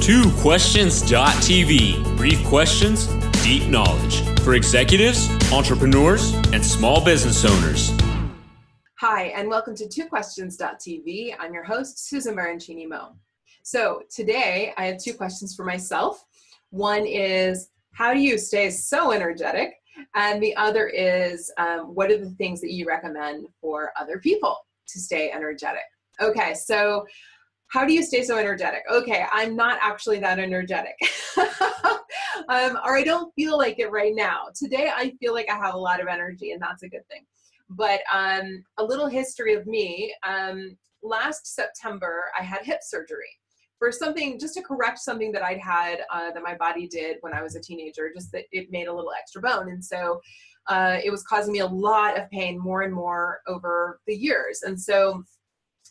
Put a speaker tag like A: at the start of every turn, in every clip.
A: TwoQuestions.tv. Brief questions, deep knowledge for executives, entrepreneurs, and small business owners.
B: Hi, and welcome to TwoQuestions.tv. I'm your host, Susan Baroncini Moe. So today I have two questions for myself. One is, how do you stay so energetic? And the other is, um, what are the things that you recommend for other people to stay energetic? Okay, so how do you stay so energetic? Okay, I'm not actually that energetic. um, or I don't feel like it right now. Today, I feel like I have a lot of energy, and that's a good thing. But um, a little history of me um, last September, I had hip surgery for something, just to correct something that I'd had uh, that my body did when I was a teenager, just that it made a little extra bone. And so uh, it was causing me a lot of pain more and more over the years. And so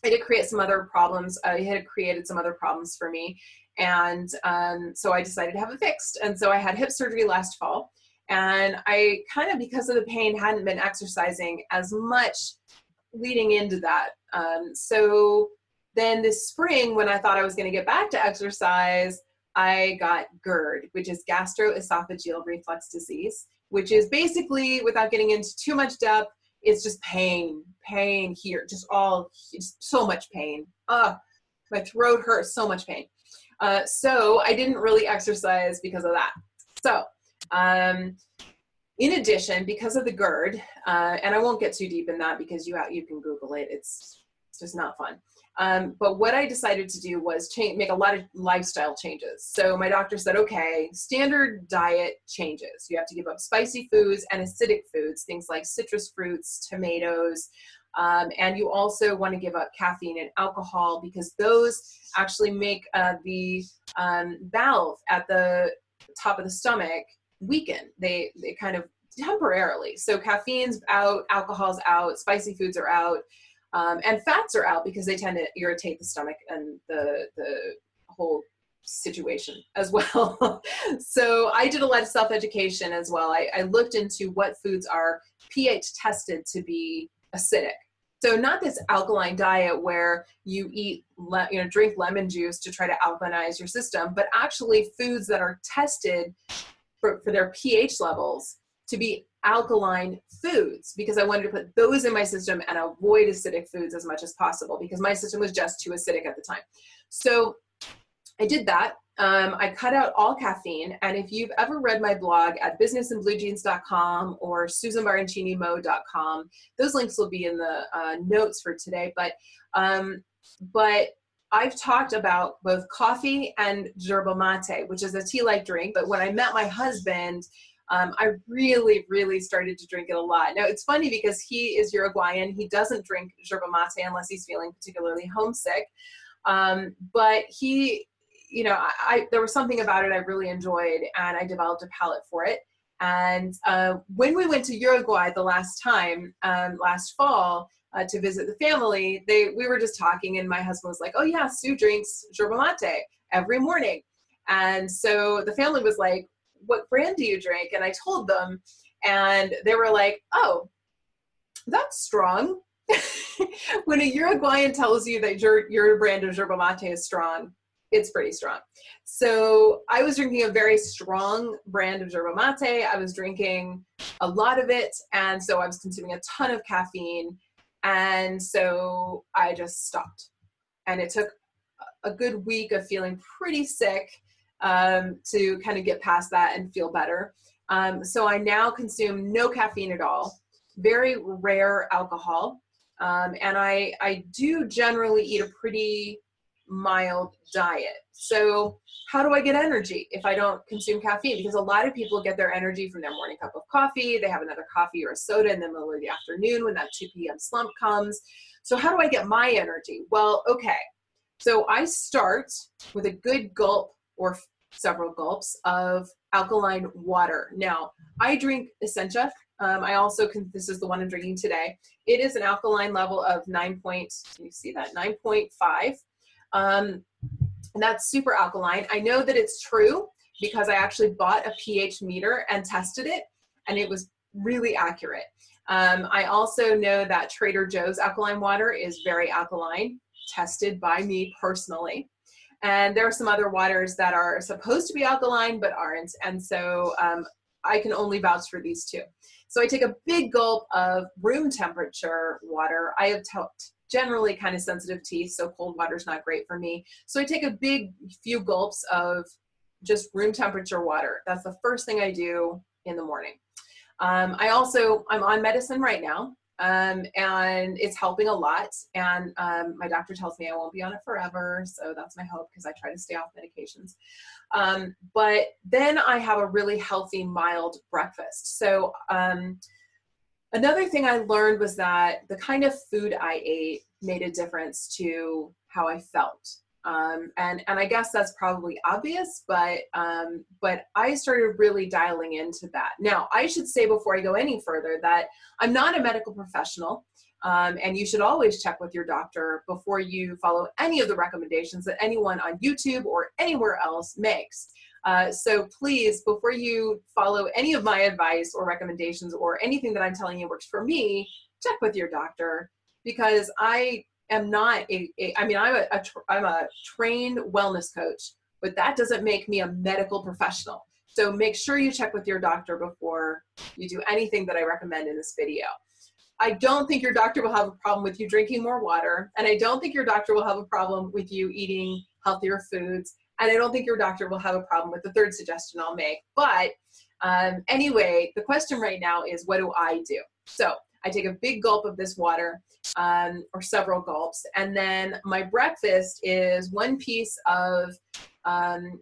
B: it did create some other problems. Uh, it had created some other problems for me. And um, so I decided to have it fixed. And so I had hip surgery last fall. And I kind of, because of the pain, hadn't been exercising as much leading into that. Um, so then this spring, when I thought I was going to get back to exercise, I got GERD, which is gastroesophageal reflux disease, which is basically, without getting into too much depth, it's just pain, pain here, just all, just so much pain. Ah, my throat hurts, so much pain. Uh, so I didn't really exercise because of that. So, um, in addition, because of the GERD, uh, and I won't get too deep in that because you you can Google it. It's, it's just not fun. Um, but what I decided to do was change, make a lot of lifestyle changes. So my doctor said, okay, standard diet changes. You have to give up spicy foods and acidic foods, things like citrus fruits, tomatoes, um, and you also want to give up caffeine and alcohol because those actually make uh, the um, valve at the top of the stomach weaken. They, they kind of temporarily. So caffeine's out, alcohol's out, spicy foods are out. Um, and fats are out because they tend to irritate the stomach and the the whole situation as well. so I did a lot of self education as well. I, I looked into what foods are pH tested to be acidic. So not this alkaline diet where you eat, le- you know, drink lemon juice to try to alkalinize your system, but actually foods that are tested for, for their pH levels to be alkaline foods because I wanted to put those in my system and avoid acidic foods as much as possible because my system was just too acidic at the time. So I did that. Um, I cut out all caffeine. And if you've ever read my blog at businessinbluejeans.com or susanbaroncinimoe.com, those links will be in the uh, notes for today. But um, but I've talked about both coffee and yerba mate, which is a tea-like drink. But when I met my husband, um, I really, really started to drink it a lot. Now it's funny because he is Uruguayan. He doesn't drink yerba mate unless he's feeling particularly homesick. Um, but he, you know, I, I, there was something about it I really enjoyed, and I developed a palate for it. And uh, when we went to Uruguay the last time, um, last fall, uh, to visit the family, they we were just talking, and my husband was like, "Oh yeah, Sue drinks yerba mate every morning," and so the family was like, what brand do you drink? And I told them, and they were like, oh, that's strong. when a Uruguayan tells you that your, your brand of yerba mate is strong, it's pretty strong. So I was drinking a very strong brand of yerba mate. I was drinking a lot of it, and so I was consuming a ton of caffeine. And so I just stopped. And it took a good week of feeling pretty sick um, to kind of get past that and feel better. Um, so I now consume no caffeine at all, very rare alcohol, um, and I I do generally eat a pretty mild diet. So how do I get energy if I don't consume caffeine? Because a lot of people get their energy from their morning cup of coffee. They have another coffee or a soda in the middle of the afternoon when that 2 p.m. slump comes. So how do I get my energy? Well, okay. So I start with a good gulp or several gulps of alkaline water. Now, I drink Essentia. Um, I also can, this is the one I'm drinking today. It is an alkaline level of 9 point, you see that? 9.5. Um, and that's super alkaline. I know that it's true because I actually bought a pH meter and tested it, and it was really accurate. Um, I also know that Trader Joe's alkaline water is very alkaline, tested by me personally. And there are some other waters that are supposed to be alkaline but aren't. And so um, I can only vouch for these two. So I take a big gulp of room temperature water. I have t- generally kind of sensitive teeth, so cold water is not great for me. So I take a big few gulps of just room temperature water. That's the first thing I do in the morning. Um, I also, I'm on medicine right now, um, and it's helping a lot. And um, my doctor tells me I won't be on it forever, so that's my hope because I try to stay off medications. Um, but then I have a really healthy, mild breakfast. So um, another thing I learned was that the kind of food I ate made a difference to how I felt. Um, and and I guess that's probably obvious, but um, but I started really dialing into that. Now I should say before I go any further that I'm not a medical professional, um, and you should always check with your doctor before you follow any of the recommendations that anyone on YouTube or anywhere else makes. Uh, so please, before you follow any of my advice or recommendations or anything that I'm telling you works for me, check with your doctor because I am not a, a I mean, I'm a, a I'm a trained wellness coach, but that doesn't make me a medical professional. So make sure you check with your doctor before you do anything that I recommend in this video. I don't think your doctor will have a problem with you drinking more water, and I don't think your doctor will have a problem with you eating healthier foods, and I don't think your doctor will have a problem with the third suggestion I'll make. But um, anyway, the question right now is what do I do? So I take a big gulp of this water um, or several gulps. And then my breakfast is one piece of um,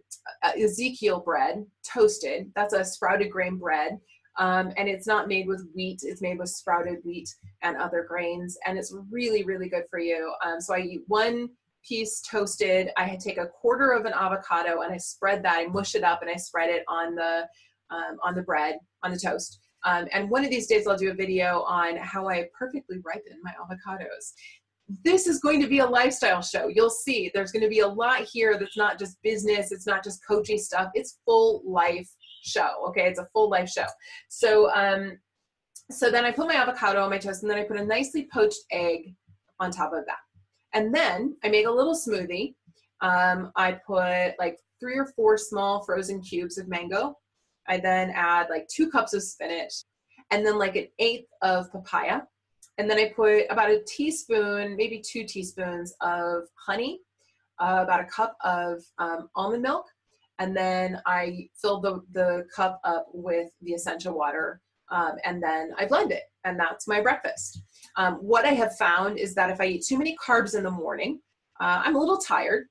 B: Ezekiel bread, toasted. That's a sprouted grain bread. Um, and it's not made with wheat, it's made with sprouted wheat and other grains. And it's really, really good for you. Um, so I eat one piece toasted. I take a quarter of an avocado and I spread that, I mush it up and I spread it on the um, on the bread, on the toast. Um, and one of these days, I'll do a video on how I perfectly ripen my avocados. This is going to be a lifestyle show. You'll see there's going to be a lot here that's not just business, it's not just coachy stuff, it's full life show. Okay, it's a full life show. So, um, so then I put my avocado on my toast, and then I put a nicely poached egg on top of that. And then I make a little smoothie. Um, I put like three or four small frozen cubes of mango I then add like two cups of spinach and then like an eighth of papaya. And then I put about a teaspoon, maybe two teaspoons of honey, uh, about a cup of um, almond milk, and then I fill the, the cup up with the Essentia water, um, and then I blend it, and that's my breakfast. Um, what I have found is that if I eat too many carbs in the morning, uh, I'm a little tired,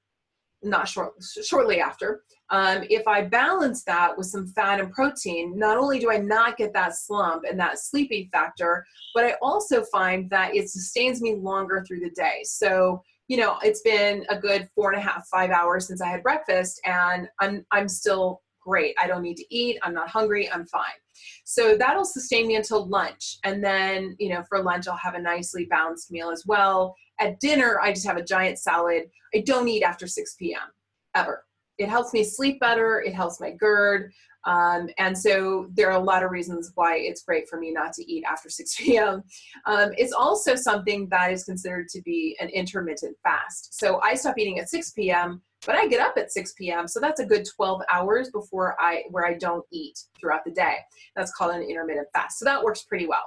B: not short, shortly after. Um, if I balance that with some fat and protein, not only do I not get that slump and that sleepy factor, but I also find that it sustains me longer through the day. So, you know, it's been a good four and a half, five hours since I had breakfast, and I'm I'm still great. I don't need to eat. I'm not hungry. I'm fine. So that'll sustain me until lunch. And then, you know, for lunch, I'll have a nicely balanced meal as well. At dinner, I just have a giant salad. I don't eat after 6 p.m. ever. It helps me sleep better. It helps my GERD. Um, and so there are a lot of reasons why it's great for me not to eat after 6 p.m. Um, it's also something that is considered to be an intermittent fast. So I stop eating at 6 p.m but I get up at 6 p.m. So that's a good 12 hours before I where I don't eat throughout the day. That's called an intermittent fast. So that works pretty well.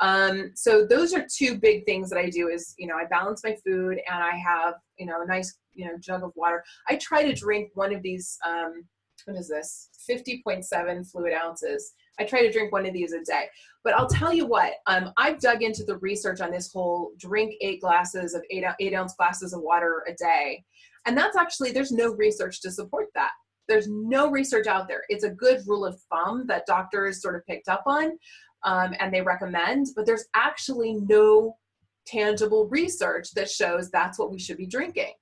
B: Um, so those are two big things that I do is, you know, I balance my food and I have, you know, a nice, you know, jug of water. I try to drink one of these, um, what is this? 50.7 fluid ounces. I try to drink one of these a day. But I'll tell you what, um, I've dug into the research on this whole drink eight glasses of eight, eight ounce glasses of water a day. And that's actually, there's no research to support that. There's no research out there. It's a good rule of thumb that doctors sort of picked up on um, and they recommend, but there's actually no tangible research that shows that's what we should be drinking.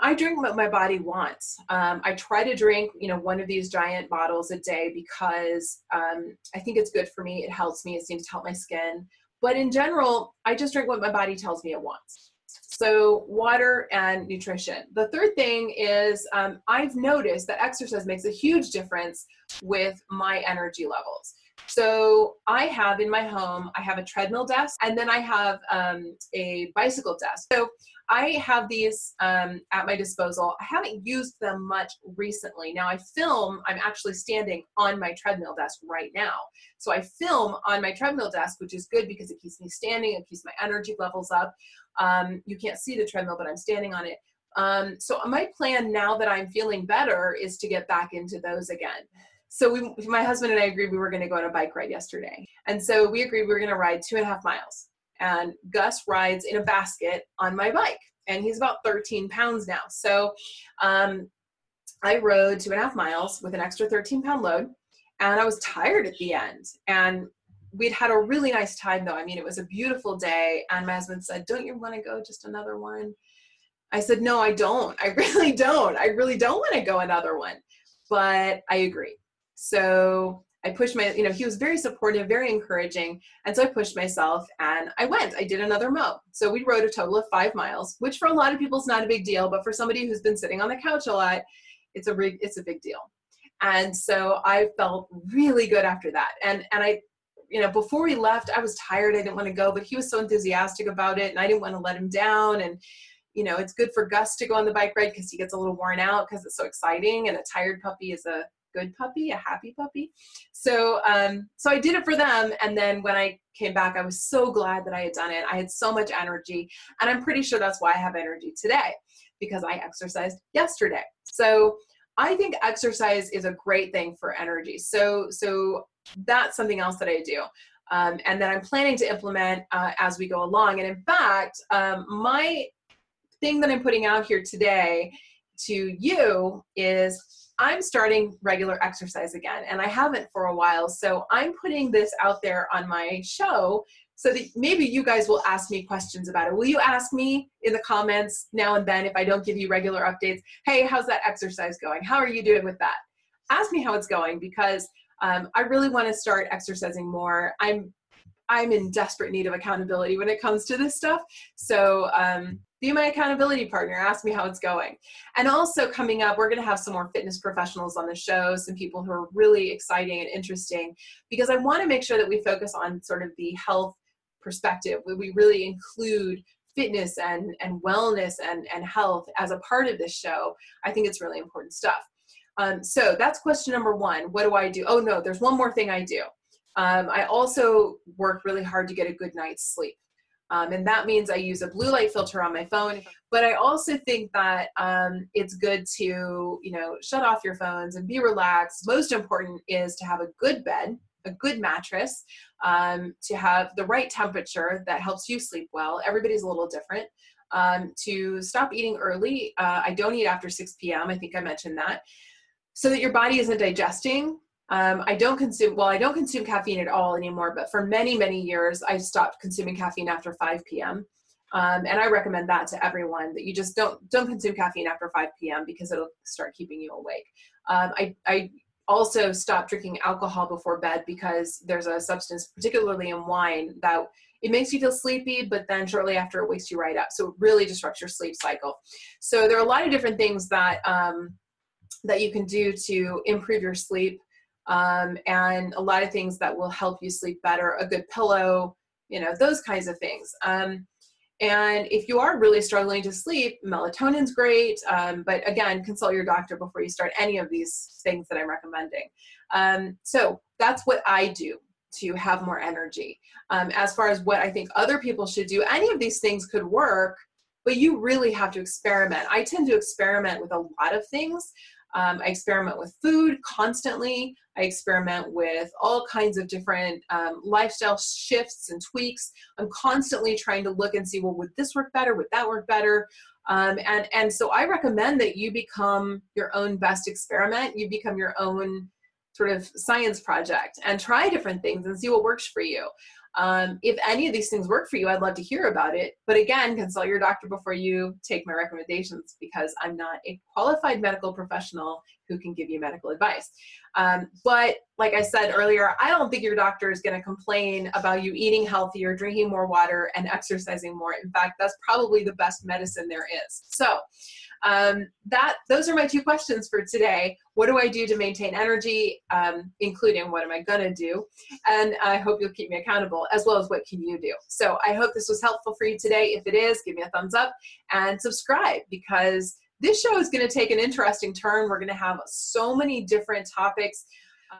B: I drink what my body wants. Um, I try to drink, you know, one of these giant bottles a day because um, I think it's good for me. It helps me. It seems to help my skin. But in general, I just drink what my body tells me it wants. So, water and nutrition. The third thing is um, I've noticed that exercise makes a huge difference with my energy levels. So I have in my home, I have a treadmill desk and then I have um, a bicycle desk. So I have these um, at my disposal. I haven't used them much recently. Now I film, I'm actually standing on my treadmill desk right now. So I film on my treadmill desk, which is good because it keeps me standing, it keeps my energy levels up. Um, you can't see the treadmill, but I'm standing on it. Um, so my plan now that I'm feeling better is to get back into those again. So we, my husband and I agreed we were going to go on a bike ride yesterday, and so we agreed we were going to ride two and a half miles. And Gus rides in a basket on my bike, and he's about 13 pounds now. So um, I rode two and a half miles with an extra 13 pound load, and I was tired at the end. And we'd had a really nice time though. I mean, it was a beautiful day, and my husband said, "Don't you want to go just another one?" I said, no, I don't. I really don't. I really don't want to go another one. But I agree. So I pushed my, you know, he was very supportive, very encouraging. And so I pushed myself and I went. I did another mo. So we rode a total of five miles, which for a lot of people is not a big deal, but for somebody who's been sitting on the couch a lot, it's a big, it's a big deal. And so I felt really good after that. And and I, you know, before we left, I was tired. I didn't want to go, but he was so enthusiastic about it, and I didn't want to let him down. And you know, it's good for Gus to go on the bike ride because he gets a little worn out because it's so exciting. And a tired puppy is a good puppy, a happy puppy. So, um, so I did it for them. And then when I came back, I was so glad that I had done it. I had so much energy, and I'm pretty sure that's why I have energy today because I exercised yesterday. So I think exercise is a great thing for energy. So, so that's something else that I do. Um, and that I'm planning to implement uh, as we go along. And in fact, um, my thing that I'm putting out here today to you is I'm starting regular exercise again, and I haven't for a while. So I'm putting this out there on my show so that maybe you guys will ask me questions about it. Will you ask me in the comments now and then if I don't give you regular updates? Hey, how's that exercise going? How are you doing with that? Ask me how it's going because um, I really want to start exercising more. I'm I'm in desperate need of accountability when it comes to this stuff. So um, be my accountability partner. Ask me how it's going. And also coming up, we're going to have some more fitness professionals on the show, some people who are really exciting and interesting, because I want to make sure that we focus on sort of the health perspective. We really include fitness and, and wellness and, and health as a part of this show. I think it's really important stuff. Um, so that's question number one. What do I do? Oh no, there's one more thing I do. Um, I also work really hard to get a good night's sleep. Um, and that means I use a blue light filter on my phone. But I also think that um, it's good to, you know, shut off your phones and be relaxed. Most important is to have a good bed, a good mattress, um, to have the right temperature that helps you sleep well. Everybody's a little different. Um, to stop eating early. Uh, I don't eat after 6 p.m. I think I mentioned that. So that your body isn't digesting um, I don't consume, well, I don't consume caffeine at all anymore, but for many, many years, I stopped consuming caffeine after 5 p.m. Um, and I recommend that to everyone that you just don't don't consume caffeine after 5 p.m. because it'll start keeping you awake. Um, I, I also stopped drinking alcohol before bed because there's a substance, particularly in wine, that it makes you feel sleepy, but then shortly after it wakes you right up. So it really disrupts your sleep cycle. So there are a lot of different things that um, that you can do to improve your sleep um, and a lot of things that will help you sleep better, a good pillow, you know, those kinds of things. Um, and if you are really struggling to sleep, melatonin's great. Um, but again, consult your doctor before you start any of these things that I'm recommending. Um, so that's what I do to have more energy. Um, as far as what I think other people should do, any of these things could work, but you really have to experiment. I tend to experiment with a lot of things. Um, I experiment with food constantly. I experiment with all kinds of different um, lifestyle shifts and tweaks. I'm constantly trying to look and see, well, would this work better? Would that work better? Um, and and so I recommend that you become your own best experiment. You become your own sort of science project and try different things and see what works for you. Um, if any of these things work for you, I'd love to hear about it. But again, consult your doctor before you take my recommendations because I'm not a qualified medical professional who can give you medical advice. Um, but like I said earlier, I don't think your doctor is going to complain about you eating healthier, drinking more water, and exercising more. In fact, that's probably the best medicine there is. So, um, that those are my two questions for today. What do I do to maintain energy, um, including what am I going to do? And I hope you'll keep me accountable, as well as what can you do. So I hope this was helpful for you today. If it is, give me a thumbs up and subscribe because this show is going to take an interesting turn. We're going to have so many different topics.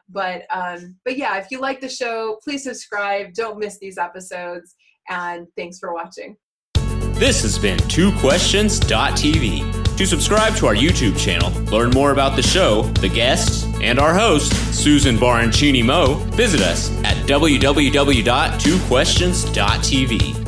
B: But um, but yeah, if you like the show, please subscribe. Don't miss these episodes. And thanks for watching.
A: This has been Two twoquestions.tv. To subscribe to our YouTube channel, learn more about the show, the guests, and our host, Susan Baroncini Moe, visit us at www.twoquestions.tv.